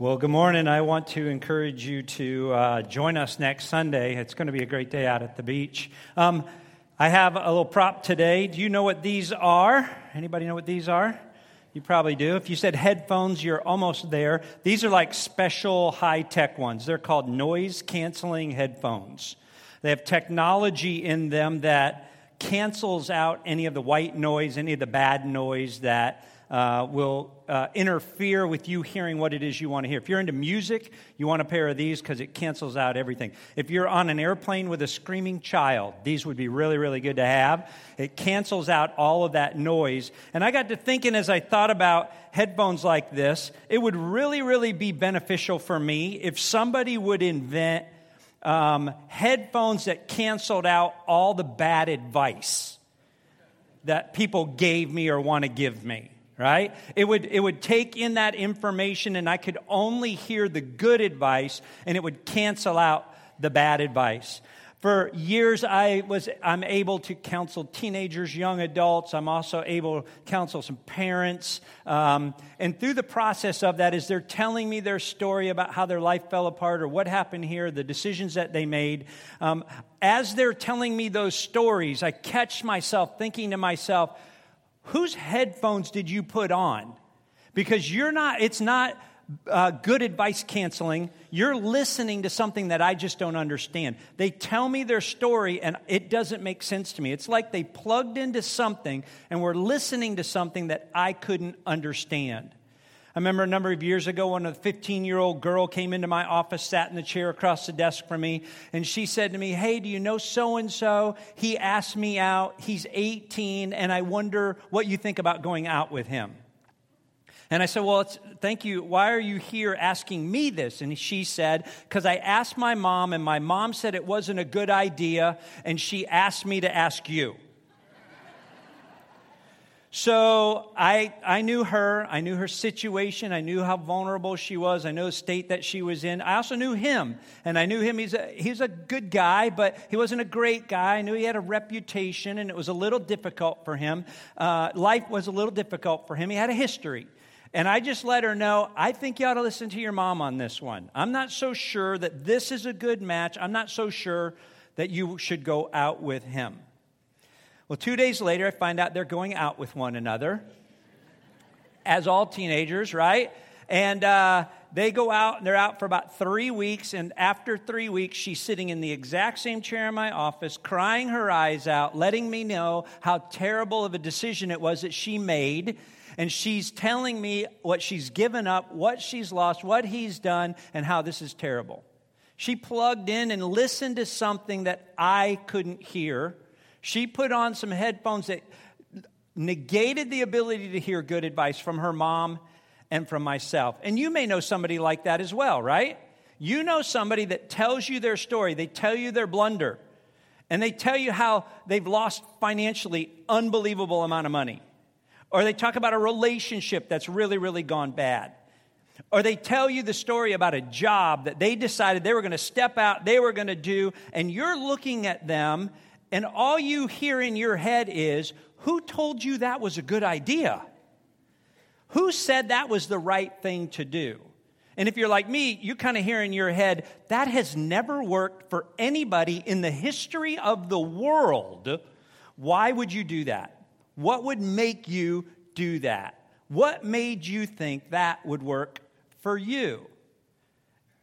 Well, good morning. I want to encourage you to uh, join us next Sunday. It's going to be a great day out at the beach. Um, I have a little prop today. Do you know what these are? Anybody know what these are? You probably do. If you said headphones, you're almost there. These are like special high tech ones. They're called noise canceling headphones. They have technology in them that cancels out any of the white noise, any of the bad noise that uh, will uh, interfere with you hearing what it is you want to hear. If you're into music, you want a pair of these because it cancels out everything. If you're on an airplane with a screaming child, these would be really, really good to have. It cancels out all of that noise. And I got to thinking as I thought about headphones like this, it would really, really be beneficial for me if somebody would invent um, headphones that canceled out all the bad advice that people gave me or want to give me right? It would, it would take in that information and I could only hear the good advice and it would cancel out the bad advice. For years, I was, I'm able to counsel teenagers, young adults. I'm also able to counsel some parents. Um, and through the process of that, as they're telling me their story about how their life fell apart or what happened here, the decisions that they made, um, as they're telling me those stories, I catch myself thinking to myself, whose headphones did you put on? Because you're not, it's not uh, good advice canceling. You're listening to something that I just don't understand. They tell me their story and it doesn't make sense to me. It's like they plugged into something and we're listening to something that I couldn't understand. Remember a number of years ago when a 15 year old girl came into my office, sat in the chair across the desk from me, and she said to me, Hey, do you know so and so? He asked me out. He's 18, and I wonder what you think about going out with him. And I said, Well, thank you. Why are you here asking me this? And she said, Because I asked my mom, and my mom said it wasn't a good idea, and she asked me to ask you. So I, I knew her. I knew her situation. I knew how vulnerable she was. I know the state that she was in. I also knew him. And I knew him. He's a, he's a good guy, but he wasn't a great guy. I knew he had a reputation, and it was a little difficult for him. Uh, life was a little difficult for him. He had a history. And I just let her know, I think you ought to listen to your mom on this one. I'm not so sure that this is a good match. I'm not so sure that you should go out with him. Well, two days later, I find out they're going out with one another, as all teenagers, right? And uh, they go out, and they're out for about three weeks. And after three weeks, she's sitting in the exact same chair in my office, crying her eyes out, letting me know how terrible of a decision it was that she made. And she's telling me what she's given up, what she's lost, what he's done, and how this is terrible. She plugged in and listened to something that I couldn't hear she put on some headphones that negated the ability to hear good advice from her mom and from myself. And you may know somebody like that as well, right? You know somebody that tells you their story, they tell you their blunder, and they tell you how they've lost financially unbelievable amount of money. Or they talk about a relationship that's really, really gone bad. Or they tell you the story about a job that they decided they were going to step out, they were going to do, and you're looking at them and all you hear in your head is, Who told you that was a good idea? Who said that was the right thing to do? And if you're like me, you kind of hear in your head, that has never worked for anybody in the history of the world. Why would you do that? What would make you do that? What made you think that would work for you?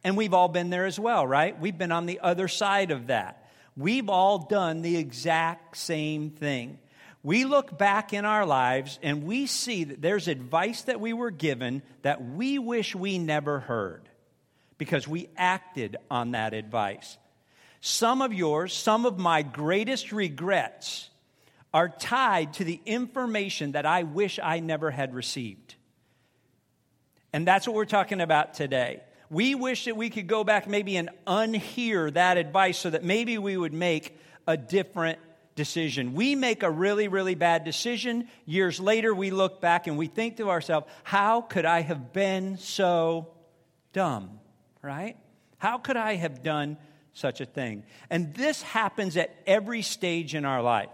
And we've all been there as well, right? We've been on the other side of that. We've all done the exact same thing. We look back in our lives and we see that there's advice that we were given that we wish we never heard because we acted on that advice. Some of yours, some of my greatest regrets are tied to the information that I wish I never had received. And that's what we're talking about today. We wish that we could go back maybe and unhear that advice so that maybe we would make a different decision. We make a really, really bad decision. Years later, we look back and we think to ourselves, how could I have been so dumb? Right? How could I have done such a thing? And this happens at every stage in our life.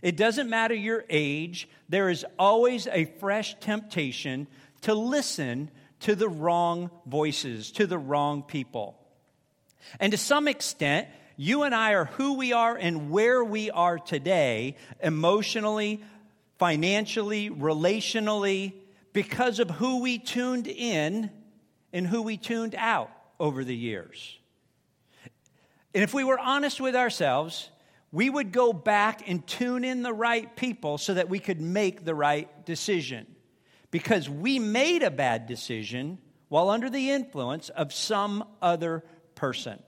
It doesn't matter your age, there is always a fresh temptation to listen to the wrong voices, to the wrong people. And to some extent, you and I are who we are and where we are today, emotionally, financially, relationally, because of who we tuned in and who we tuned out over the years. And if we were honest with ourselves, we would go back and tune in the right people so that we could make the right decision. Because we made a bad decision while under the influence of some other person.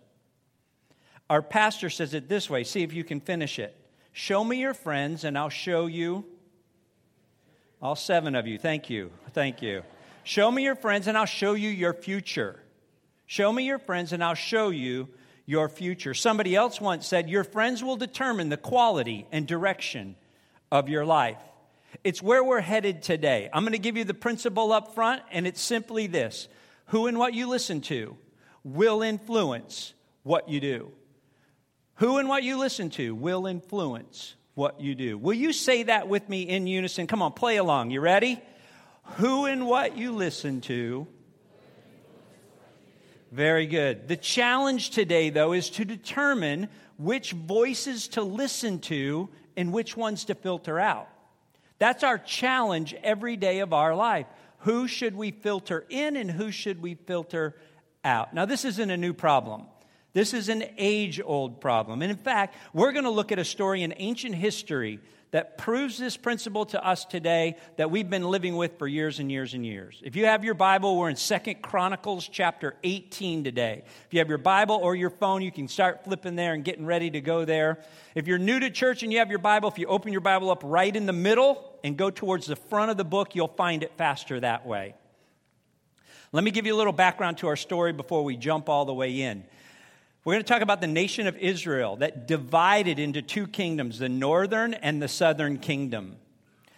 Our pastor says it this way see if you can finish it. Show me your friends, and I'll show you. All seven of you, thank you. Thank you. Show me your friends, and I'll show you your future. Show me your friends, and I'll show you your future. Somebody else once said, Your friends will determine the quality and direction of your life. It's where we're headed today. I'm going to give you the principle up front, and it's simply this who and what you listen to will influence what you do. Who and what you listen to will influence what you do. Will you say that with me in unison? Come on, play along. You ready? Who and what you listen to. Very good. The challenge today, though, is to determine which voices to listen to and which ones to filter out. That's our challenge every day of our life. Who should we filter in and who should we filter out? Now, this isn't a new problem. This is an age old problem. And in fact, we're going to look at a story in ancient history that proves this principle to us today that we've been living with for years and years and years. If you have your Bible, we're in Second Chronicles chapter 18 today. If you have your Bible or your phone, you can start flipping there and getting ready to go there. If you're new to church and you have your Bible, if you open your Bible up right in the middle and go towards the front of the book, you'll find it faster that way. Let me give you a little background to our story before we jump all the way in. We're going to talk about the nation of Israel that divided into two kingdoms, the northern and the southern kingdom.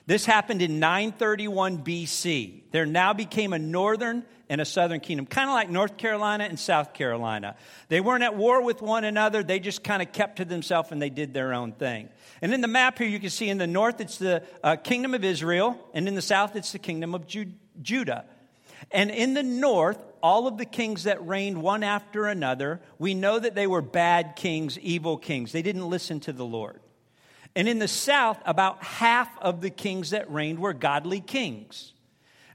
This happened in 931 BC. There now became a northern and a southern kingdom, kind of like North Carolina and South Carolina. They weren't at war with one another, they just kind of kept to themselves and they did their own thing. And in the map here, you can see in the north, it's the uh, kingdom of Israel, and in the south, it's the kingdom of Ju- Judah. And in the north, all of the kings that reigned one after another, we know that they were bad kings, evil kings. They didn't listen to the Lord. And in the south, about half of the kings that reigned were godly kings.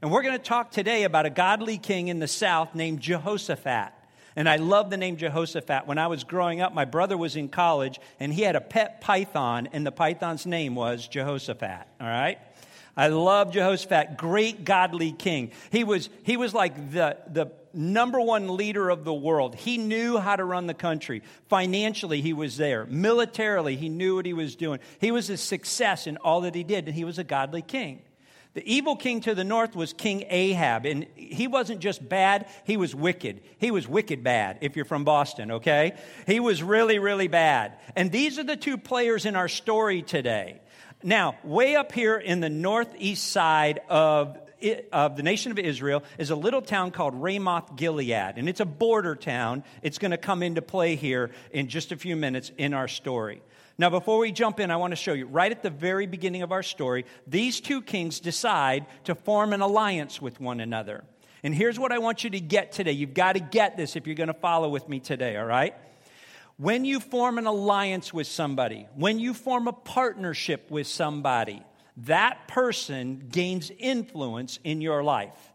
And we're going to talk today about a godly king in the south named Jehoshaphat. And I love the name Jehoshaphat. When I was growing up, my brother was in college and he had a pet python, and the python's name was Jehoshaphat. All right? I love Jehoshaphat, great godly king. He was, he was like the, the number one leader of the world. He knew how to run the country. Financially, he was there. Militarily, he knew what he was doing. He was a success in all that he did, and he was a godly king. The evil king to the north was King Ahab, and he wasn't just bad, he was wicked. He was wicked bad, if you're from Boston, okay? He was really, really bad. And these are the two players in our story today. Now, way up here in the northeast side of, of the nation of Israel is a little town called Ramoth Gilead, and it's a border town. It's going to come into play here in just a few minutes in our story. Now, before we jump in, I want to show you right at the very beginning of our story, these two kings decide to form an alliance with one another. And here's what I want you to get today. You've got to get this if you're going to follow with me today, all right? When you form an alliance with somebody, when you form a partnership with somebody, that person gains influence in your life.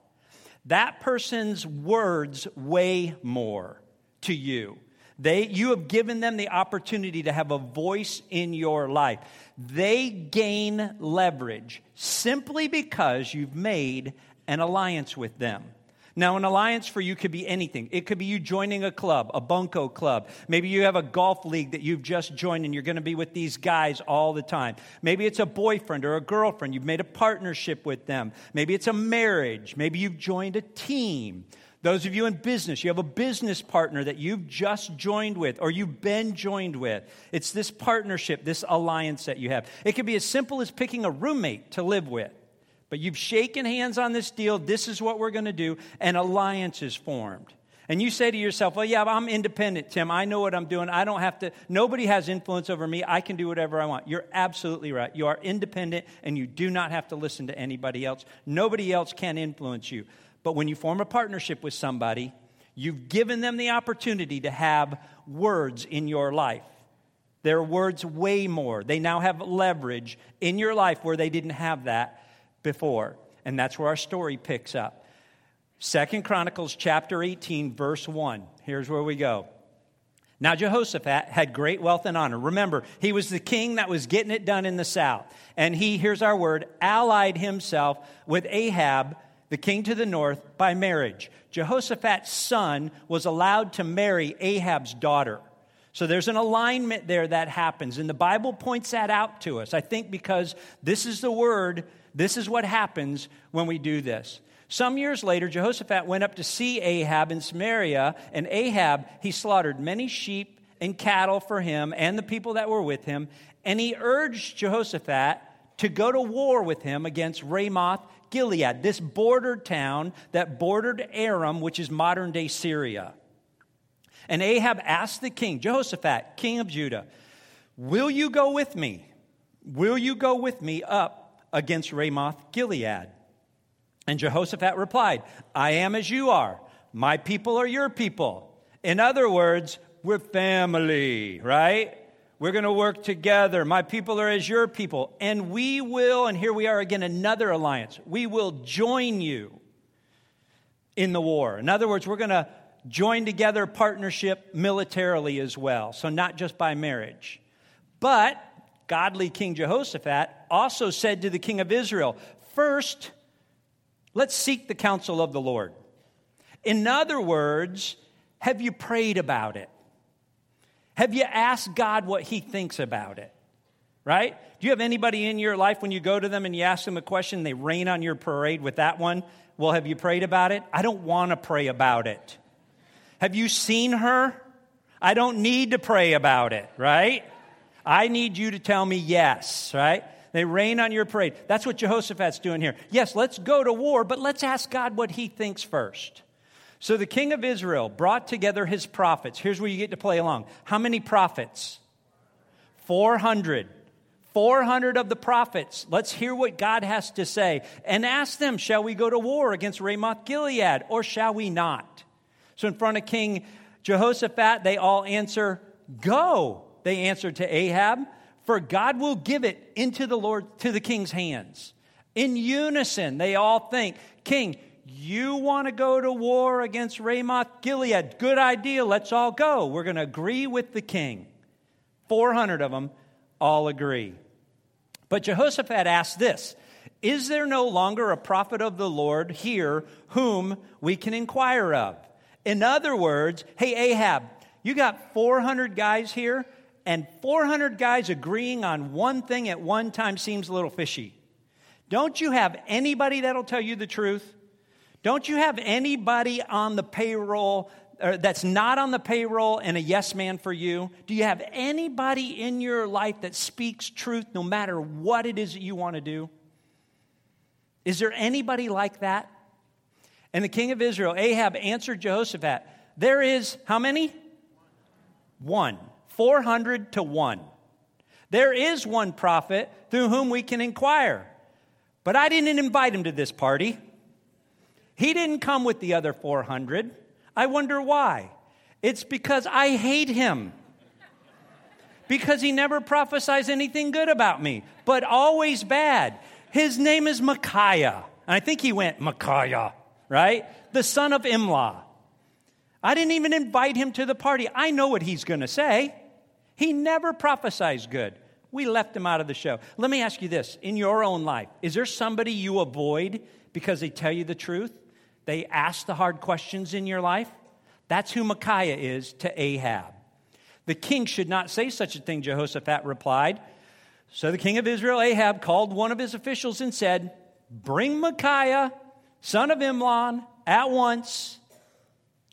That person's words weigh more to you. They, you have given them the opportunity to have a voice in your life. They gain leverage simply because you've made an alliance with them. Now, an alliance for you could be anything. It could be you joining a club, a bunco club. Maybe you have a golf league that you've just joined and you're going to be with these guys all the time. Maybe it's a boyfriend or a girlfriend. You've made a partnership with them. Maybe it's a marriage. Maybe you've joined a team. Those of you in business, you have a business partner that you've just joined with or you've been joined with. It's this partnership, this alliance that you have. It could be as simple as picking a roommate to live with. But you've shaken hands on this deal. This is what we're going to do. And an alliance is formed. And you say to yourself, well, yeah, I'm independent, Tim. I know what I'm doing. I don't have to, nobody has influence over me. I can do whatever I want. You're absolutely right. You are independent and you do not have to listen to anybody else. Nobody else can influence you. But when you form a partnership with somebody, you've given them the opportunity to have words in your life. Their words way more. They now have leverage in your life where they didn't have that before. And that's where our story picks up. Second Chronicles chapter 18 verse 1. Here's where we go. Now Jehoshaphat had great wealth and honor. Remember, he was the king that was getting it done in the south. And he, here's our word, allied himself with Ahab, the king to the north, by marriage. Jehoshaphat's son was allowed to marry Ahab's daughter. So there's an alignment there that happens. And the Bible points that out to us. I think because this is the word, this is what happens when we do this. Some years later, Jehoshaphat went up to see Ahab in Samaria, and Ahab, he slaughtered many sheep and cattle for him and the people that were with him, and he urged Jehoshaphat to go to war with him against Ramoth Gilead, this border town that bordered Aram, which is modern day Syria. And Ahab asked the king, Jehoshaphat, king of Judah, Will you go with me? Will you go with me up against Ramoth Gilead? And Jehoshaphat replied, I am as you are. My people are your people. In other words, we're family, right? We're going to work together. My people are as your people. And we will, and here we are again, another alliance. We will join you in the war. In other words, we're going to join together partnership militarily as well. So, not just by marriage. But godly King Jehoshaphat also said to the king of Israel, First, Let's seek the counsel of the Lord. In other words, have you prayed about it? Have you asked God what He thinks about it? Right? Do you have anybody in your life when you go to them and you ask them a question, they rain on your parade with that one? Well, have you prayed about it? I don't want to pray about it. Have you seen her? I don't need to pray about it, right? I need you to tell me yes, right? They rain on your parade. That's what Jehoshaphat's doing here. Yes, let's go to war, but let's ask God what he thinks first. So the king of Israel brought together his prophets. Here's where you get to play along. How many prophets? 400. 400 of the prophets. Let's hear what God has to say and ask them, shall we go to war against Ramoth Gilead or shall we not? So in front of King Jehoshaphat, they all answer, go. They answered to Ahab, for God will give it into the Lord to the king's hands. In unison, they all think, King, you want to go to war against Ramoth Gilead? Good idea. Let's all go. We're going to agree with the king. 400 of them all agree. But Jehoshaphat asked this Is there no longer a prophet of the Lord here whom we can inquire of? In other words, hey, Ahab, you got 400 guys here and 400 guys agreeing on one thing at one time seems a little fishy. Don't you have anybody that'll tell you the truth? Don't you have anybody on the payroll that's not on the payroll and a yes man for you? Do you have anybody in your life that speaks truth no matter what it is that you want to do? Is there anybody like that? And the king of Israel, Ahab, answered Jehoshaphat, There is how many? One. 400 to 1. There is one prophet through whom we can inquire. But I didn't invite him to this party. He didn't come with the other 400. I wonder why. It's because I hate him. Because he never prophesies anything good about me, but always bad. His name is Micaiah. And I think he went, Micaiah, right? The son of Imlah. I didn't even invite him to the party. I know what he's going to say. He never prophesies good. We left him out of the show. Let me ask you this in your own life, is there somebody you avoid because they tell you the truth? They ask the hard questions in your life? That's who Micaiah is to Ahab. The king should not say such a thing, Jehoshaphat replied. So the king of Israel, Ahab, called one of his officials and said, Bring Micaiah, son of Imlah, at once.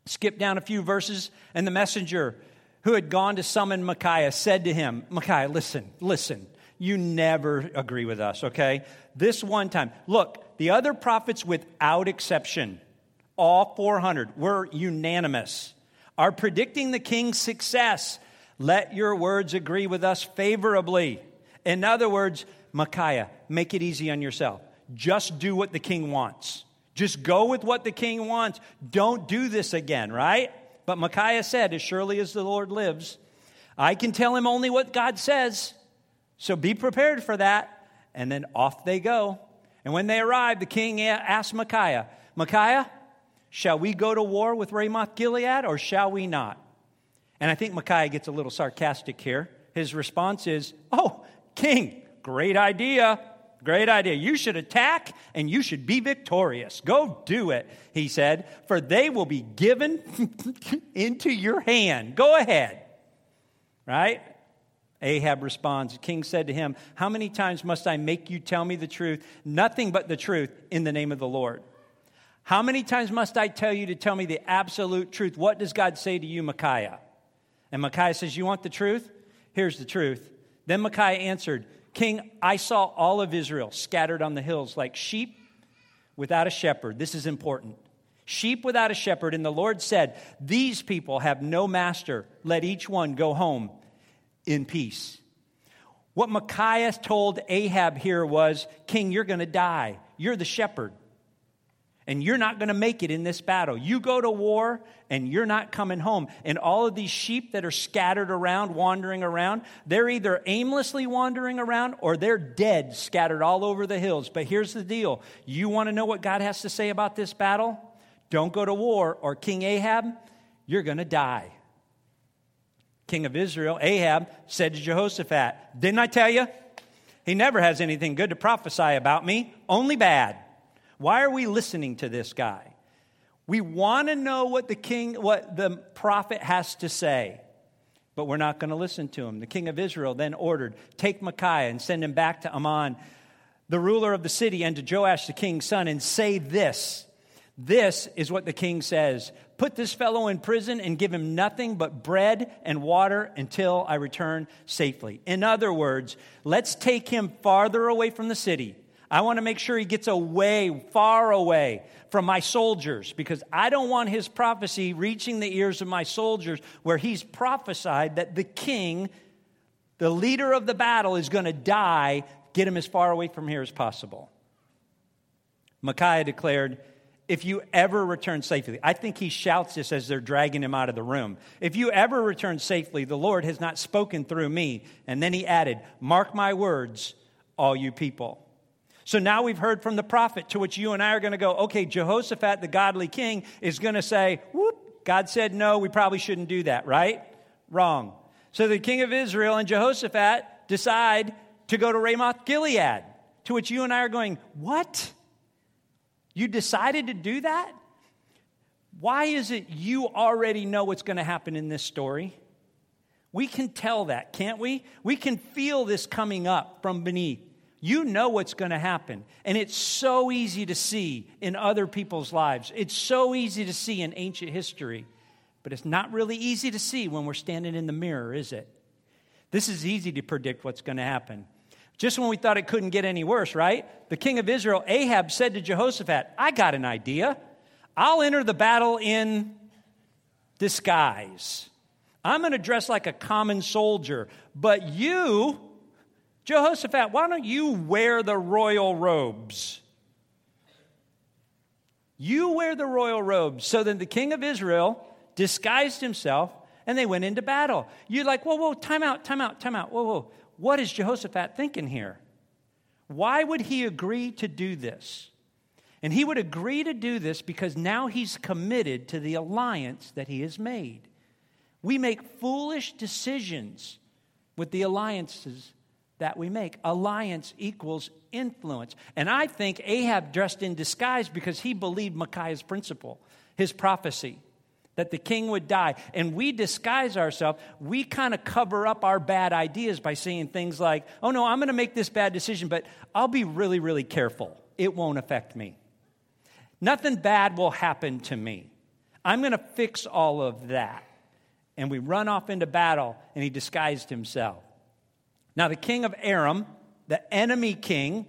Skip down a few verses, and the messenger who had gone to summon Micaiah, said to him, Micaiah, listen, listen, you never agree with us, okay? This one time, look, the other prophets, without exception, all 400, were unanimous, are predicting the king's success. Let your words agree with us favorably. In other words, Micaiah, make it easy on yourself. Just do what the king wants. Just go with what the king wants. Don't do this again, right? But Micaiah said, As surely as the Lord lives, I can tell him only what God says. So be prepared for that. And then off they go. And when they arrived, the king asked Micaiah, Micaiah, shall we go to war with Ramoth Gilead or shall we not? And I think Micaiah gets a little sarcastic here. His response is, Oh, king, great idea. Great idea. You should attack and you should be victorious. Go do it, he said, for they will be given into your hand. Go ahead. Right? Ahab responds, the king said to him, How many times must I make you tell me the truth? Nothing but the truth in the name of the Lord. How many times must I tell you to tell me the absolute truth? What does God say to you, Micaiah? And Micaiah says, You want the truth? Here's the truth. Then Micaiah answered, King, I saw all of Israel scattered on the hills like sheep without a shepherd. This is important. Sheep without a shepherd. And the Lord said, These people have no master. Let each one go home in peace. What Micaiah told Ahab here was King, you're going to die. You're the shepherd. And you're not going to make it in this battle. You go to war and you're not coming home. And all of these sheep that are scattered around, wandering around, they're either aimlessly wandering around or they're dead, scattered all over the hills. But here's the deal you want to know what God has to say about this battle? Don't go to war, or King Ahab, you're going to die king of Israel, Ahab, said to Jehoshaphat, Didn't I tell you? He never has anything good to prophesy about me, only bad. Why are we listening to this guy? We want to know what the king, what the prophet has to say, but we're not going to listen to him. The king of Israel then ordered, Take Micaiah and send him back to Amon, the ruler of the city, and to Joash the king's son, and say this. This is what the king says Put this fellow in prison and give him nothing but bread and water until I return safely. In other words, let's take him farther away from the city. I want to make sure he gets away, far away from my soldiers, because I don't want his prophecy reaching the ears of my soldiers where he's prophesied that the king, the leader of the battle, is going to die. Get him as far away from here as possible. Micaiah declared, if you ever return safely, I think he shouts this as they're dragging him out of the room. If you ever return safely, the Lord has not spoken through me. And then he added, Mark my words, all you people. So now we've heard from the prophet, to which you and I are going to go, okay, Jehoshaphat, the godly king, is going to say, whoop, God said no, we probably shouldn't do that, right? Wrong. So the king of Israel and Jehoshaphat decide to go to Ramoth Gilead, to which you and I are going, what? You decided to do that? Why is it you already know what's going to happen in this story? We can tell that, can't we? We can feel this coming up from beneath. You know what's going to happen. And it's so easy to see in other people's lives. It's so easy to see in ancient history. But it's not really easy to see when we're standing in the mirror, is it? This is easy to predict what's going to happen. Just when we thought it couldn't get any worse, right? The king of Israel, Ahab, said to Jehoshaphat, I got an idea. I'll enter the battle in disguise. I'm going to dress like a common soldier. But you, Jehoshaphat, why don't you wear the royal robes? You wear the royal robes. So then the king of Israel disguised himself and they went into battle. You're like, whoa, whoa, time out, time out, time out. Whoa, whoa. What is Jehoshaphat thinking here? Why would he agree to do this? And he would agree to do this because now he's committed to the alliance that he has made. We make foolish decisions with the alliances that we make. Alliance equals influence. And I think Ahab dressed in disguise because he believed Micaiah's principle, his prophecy that the king would die. And we disguise ourselves. We kind of cover up our bad ideas by saying things like, oh no, I'm going to make this bad decision, but I'll be really, really careful. It won't affect me. Nothing bad will happen to me. I'm going to fix all of that. And we run off into battle, and he disguised himself. Now, the king of Aram, the enemy king,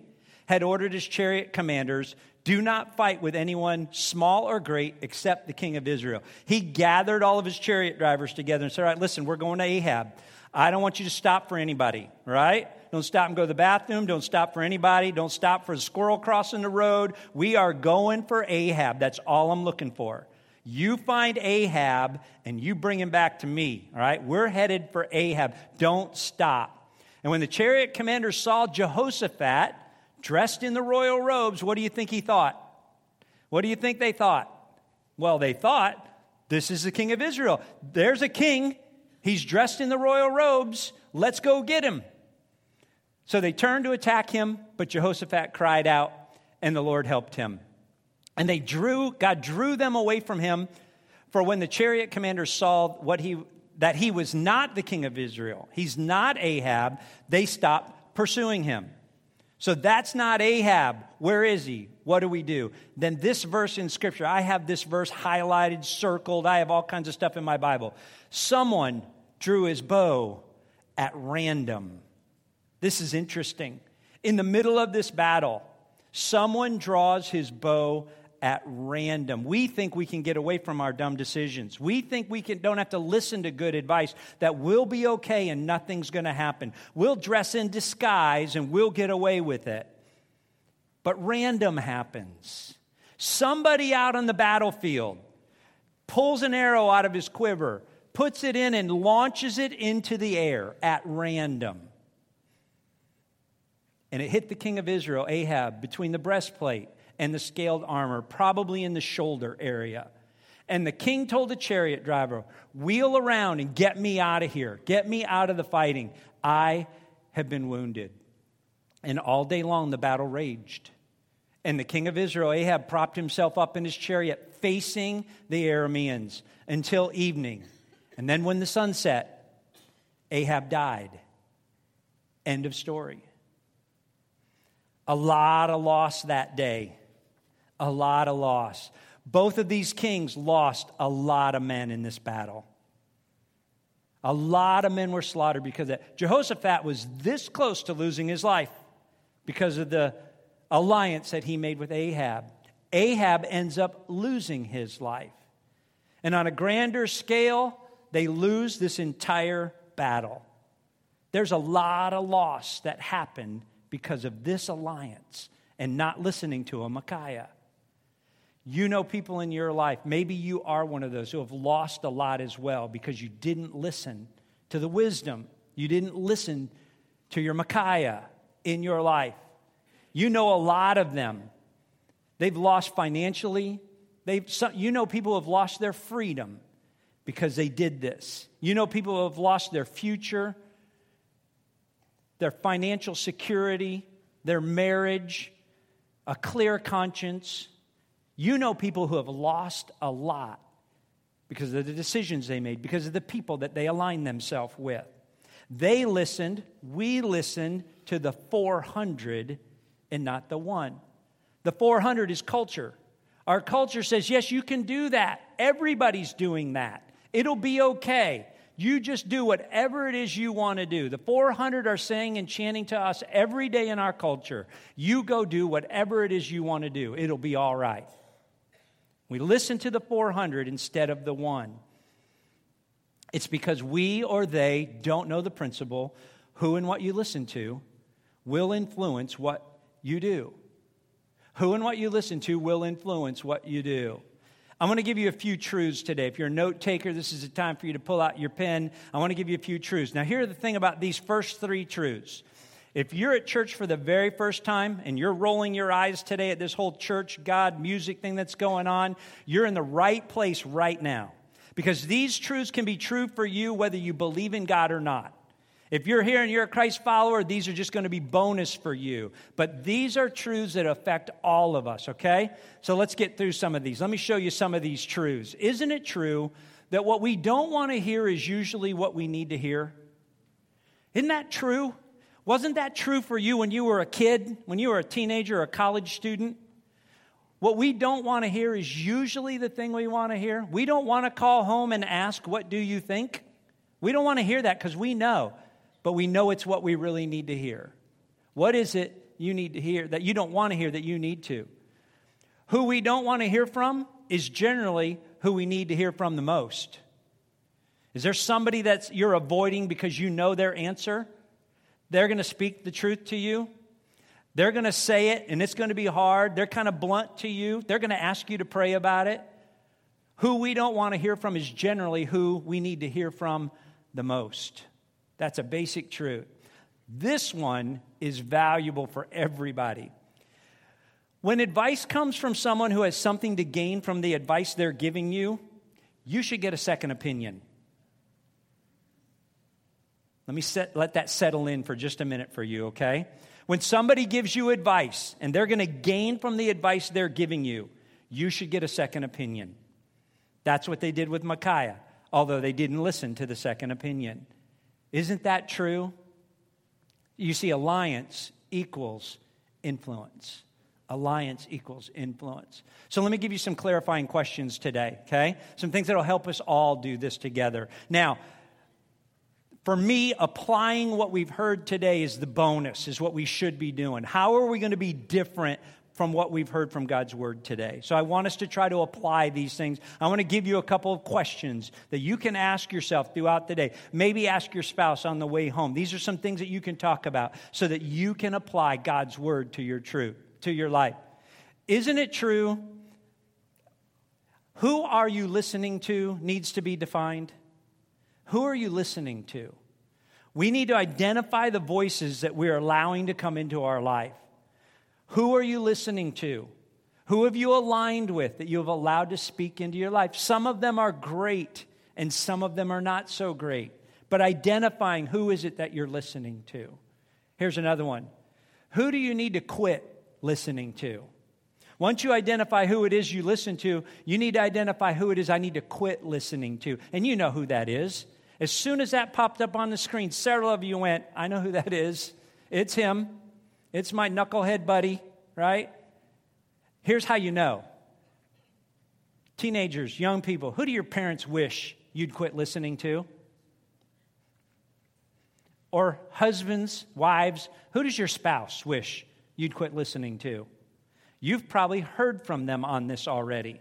had ordered his chariot commanders Do not fight with anyone, small or great, except the king of Israel. He gathered all of his chariot drivers together and said, All right, listen, we're going to Ahab. I don't want you to stop for anybody, right? Don't stop and go to the bathroom. Don't stop for anybody. Don't stop for a squirrel crossing the road. We are going for Ahab. That's all I'm looking for. You find Ahab and you bring him back to me, all right? We're headed for Ahab. Don't stop. And when the chariot commander saw Jehoshaphat, dressed in the royal robes, what do you think he thought? What do you think they thought? Well, they thought, this is the king of Israel. There's a king. He's dressed in the royal robes. Let's go get him. So they turned to attack him, but Jehoshaphat cried out, and the Lord helped him. And they drew, God drew them away from him. For when the chariot commander saw what he, that he was not the king of Israel, he's not Ahab, they stopped pursuing him. So that's not Ahab. Where is he? What do we do? Then this verse in Scripture, I have this verse highlighted, circled. I have all kinds of stuff in my Bible. Someone drew his bow at random. This is interesting. In the middle of this battle, someone draws his bow at random. We think we can get away from our dumb decisions. We think we can, don't have to listen to good advice, that we'll be okay and nothing's going to happen. We'll dress in disguise and we'll get away with it. But random happens. Somebody out on the battlefield pulls an arrow out of his quiver, puts it in, and launches it into the air at random. And it hit the king of Israel, Ahab, between the breastplate and the scaled armor, probably in the shoulder area. And the king told the chariot driver, Wheel around and get me out of here. Get me out of the fighting. I have been wounded. And all day long the battle raged. And the king of Israel, Ahab, propped himself up in his chariot, facing the Arameans until evening. And then when the sun set, Ahab died. End of story. A lot of loss that day a lot of loss. Both of these kings lost a lot of men in this battle. A lot of men were slaughtered because of that. Jehoshaphat was this close to losing his life because of the alliance that he made with Ahab. Ahab ends up losing his life. And on a grander scale, they lose this entire battle. There's a lot of loss that happened because of this alliance and not listening to a Micaiah. You know people in your life, maybe you are one of those who have lost a lot as well because you didn't listen to the wisdom. You didn't listen to your Micaiah in your life. You know a lot of them. They've lost financially. They've, you know people have lost their freedom because they did this. You know people have lost their future, their financial security, their marriage, a clear conscience you know people who have lost a lot because of the decisions they made, because of the people that they aligned themselves with. They listened, we listened to the 400 and not the one. The 400 is culture. Our culture says, yes, you can do that. Everybody's doing that. It'll be okay. You just do whatever it is you want to do. The 400 are saying and chanting to us every day in our culture, you go do whatever it is you want to do. It'll be all right. We listen to the 400 instead of the one. It's because we or they don't know the principle who and what you listen to will influence what you do. Who and what you listen to will influence what you do. I'm going to give you a few truths today. If you're a note taker, this is a time for you to pull out your pen. I want to give you a few truths. Now, here's the thing about these first three truths if you're at church for the very first time and you're rolling your eyes today at this whole church, God, music thing that's going on, you're in the right place right now. Because these truths can be true for you whether you believe in God or not. If you're here and you're a Christ follower, these are just going to be bonus for you. But these are truths that affect all of us, okay? So let's get through some of these. Let me show you some of these truths. Isn't it true that what we don't want to hear is usually what we need to hear? Isn't that true? Wasn't that true for you when you were a kid, when you were a teenager or a college student? What we don't want to hear is usually the thing we want to hear. We don't want to call home and ask, What do you think? We don't want to hear that because we know, but we know it's what we really need to hear. What is it you need to hear that you don't want to hear that you need to? Who we don't want to hear from is generally who we need to hear from the most. Is there somebody that you're avoiding because you know their answer? They're going to speak the truth to you. They're going to say it, and it's going to be hard. They're kind of blunt to you. They're going to ask you to pray about it. Who we don't want to hear from is generally who we need to hear from the most. That's a basic truth. This one is valuable for everybody. When advice comes from someone who has something to gain from the advice they're giving you, you should get a second opinion. Let me set, let that settle in for just a minute for you, okay? When somebody gives you advice and they're going to gain from the advice they're giving you, you should get a second opinion. That's what they did with Micaiah, although they didn't listen to the second opinion. Isn't that true? You see, alliance equals influence. Alliance equals influence. So let me give you some clarifying questions today, okay? Some things that will help us all do this together. Now, for me, applying what we've heard today is the bonus, is what we should be doing. How are we going to be different from what we've heard from God's word today? So I want us to try to apply these things. I want to give you a couple of questions that you can ask yourself throughout the day. Maybe ask your spouse on the way home. These are some things that you can talk about so that you can apply God's word to your truth, to your life. Isn't it true? Who are you listening to needs to be defined. Who are you listening to? We need to identify the voices that we're allowing to come into our life. Who are you listening to? Who have you aligned with that you have allowed to speak into your life? Some of them are great and some of them are not so great. But identifying who is it that you're listening to. Here's another one. Who do you need to quit listening to? Once you identify who it is you listen to, you need to identify who it is I need to quit listening to. And you know who that is. As soon as that popped up on the screen, several of you went, I know who that is. It's him. It's my knucklehead buddy, right? Here's how you know teenagers, young people, who do your parents wish you'd quit listening to? Or husbands, wives, who does your spouse wish you'd quit listening to? You've probably heard from them on this already.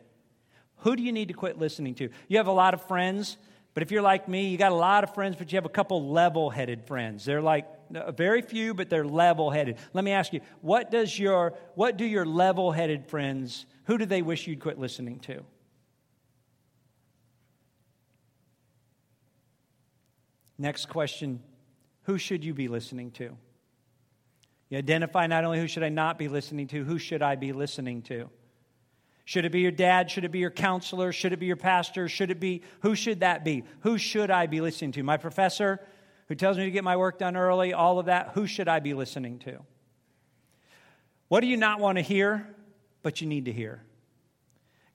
Who do you need to quit listening to? You have a lot of friends but if you're like me, you got a lot of friends, but you have a couple level headed friends. They're like very few, but they're level headed. Let me ask you, what, does your, what do your level headed friends, who do they wish you'd quit listening to? Next question Who should you be listening to? You identify not only who should I not be listening to, who should I be listening to? Should it be your dad? Should it be your counselor? Should it be your pastor? Should it be, who should that be? Who should I be listening to? My professor who tells me to get my work done early, all of that, who should I be listening to? What do you not want to hear, but you need to hear?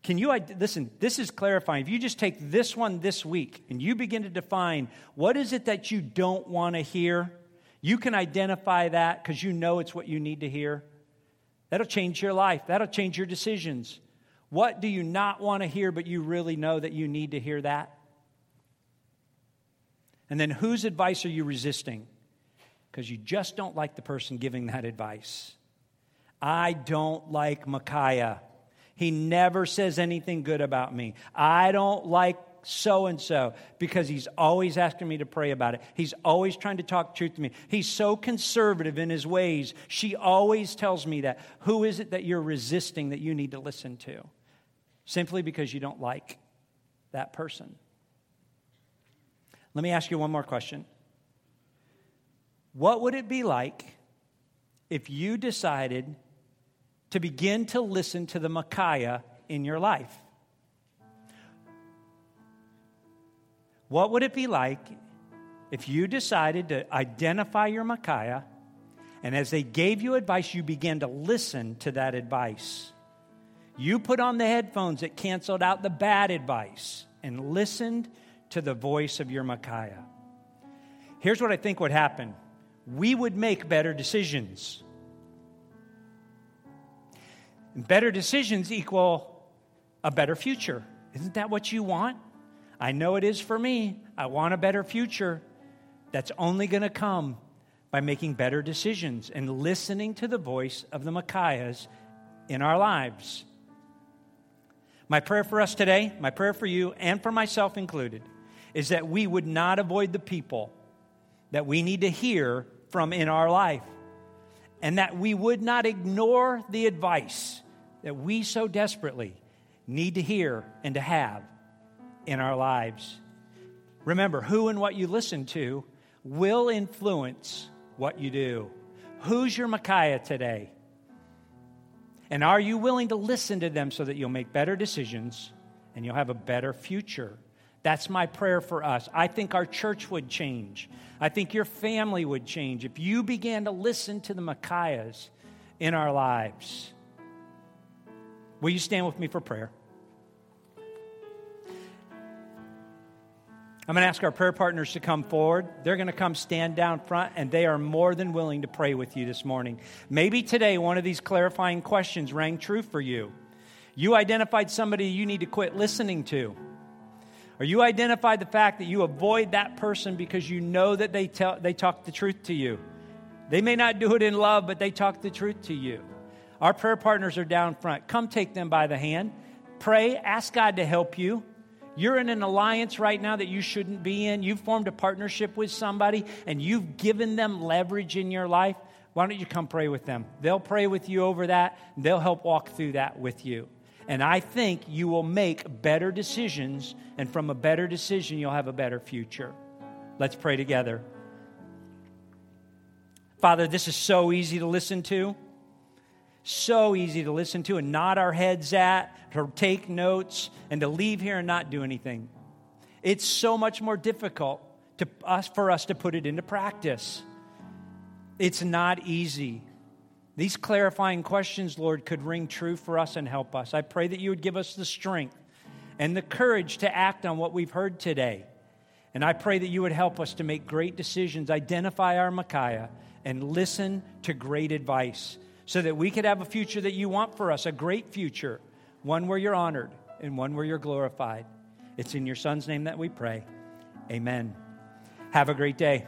Can you listen? This is clarifying. If you just take this one this week and you begin to define what is it that you don't want to hear, you can identify that because you know it's what you need to hear. That'll change your life, that'll change your decisions. What do you not want to hear, but you really know that you need to hear that? And then whose advice are you resisting? Because you just don't like the person giving that advice. I don't like Micaiah. He never says anything good about me. I don't like so and so because he's always asking me to pray about it. He's always trying to talk truth to me. He's so conservative in his ways. She always tells me that. Who is it that you're resisting that you need to listen to? Simply because you don't like that person. Let me ask you one more question. What would it be like if you decided to begin to listen to the Micaiah in your life? What would it be like if you decided to identify your Micaiah and as they gave you advice, you began to listen to that advice? You put on the headphones that canceled out the bad advice and listened to the voice of your Micaiah. Here's what I think would happen we would make better decisions. better decisions equal a better future. Isn't that what you want? I know it is for me. I want a better future. That's only going to come by making better decisions and listening to the voice of the Micaiahs in our lives. My prayer for us today, my prayer for you, and for myself included, is that we would not avoid the people that we need to hear from in our life, and that we would not ignore the advice that we so desperately need to hear and to have in our lives. Remember, who and what you listen to will influence what you do. Who's your Micaiah today? And are you willing to listen to them so that you'll make better decisions and you'll have a better future? That's my prayer for us. I think our church would change. I think your family would change if you began to listen to the Micaiahs in our lives. Will you stand with me for prayer? I'm going to ask our prayer partners to come forward. They're going to come stand down front, and they are more than willing to pray with you this morning. Maybe today one of these clarifying questions rang true for you. You identified somebody you need to quit listening to. Or you identified the fact that you avoid that person because you know that they, tell, they talk the truth to you. They may not do it in love, but they talk the truth to you. Our prayer partners are down front. Come take them by the hand. Pray, ask God to help you. You're in an alliance right now that you shouldn't be in. You've formed a partnership with somebody and you've given them leverage in your life. Why don't you come pray with them? They'll pray with you over that. They'll help walk through that with you. And I think you will make better decisions, and from a better decision, you'll have a better future. Let's pray together. Father, this is so easy to listen to, so easy to listen to and nod our heads at to take notes, and to leave here and not do anything. It's so much more difficult to us, for us to put it into practice. It's not easy. These clarifying questions, Lord, could ring true for us and help us. I pray that you would give us the strength and the courage to act on what we've heard today. And I pray that you would help us to make great decisions, identify our Micaiah, and listen to great advice so that we could have a future that you want for us, a great future one where you're honored and one where you're glorified. It's in your Son's name that we pray. Amen. Have a great day.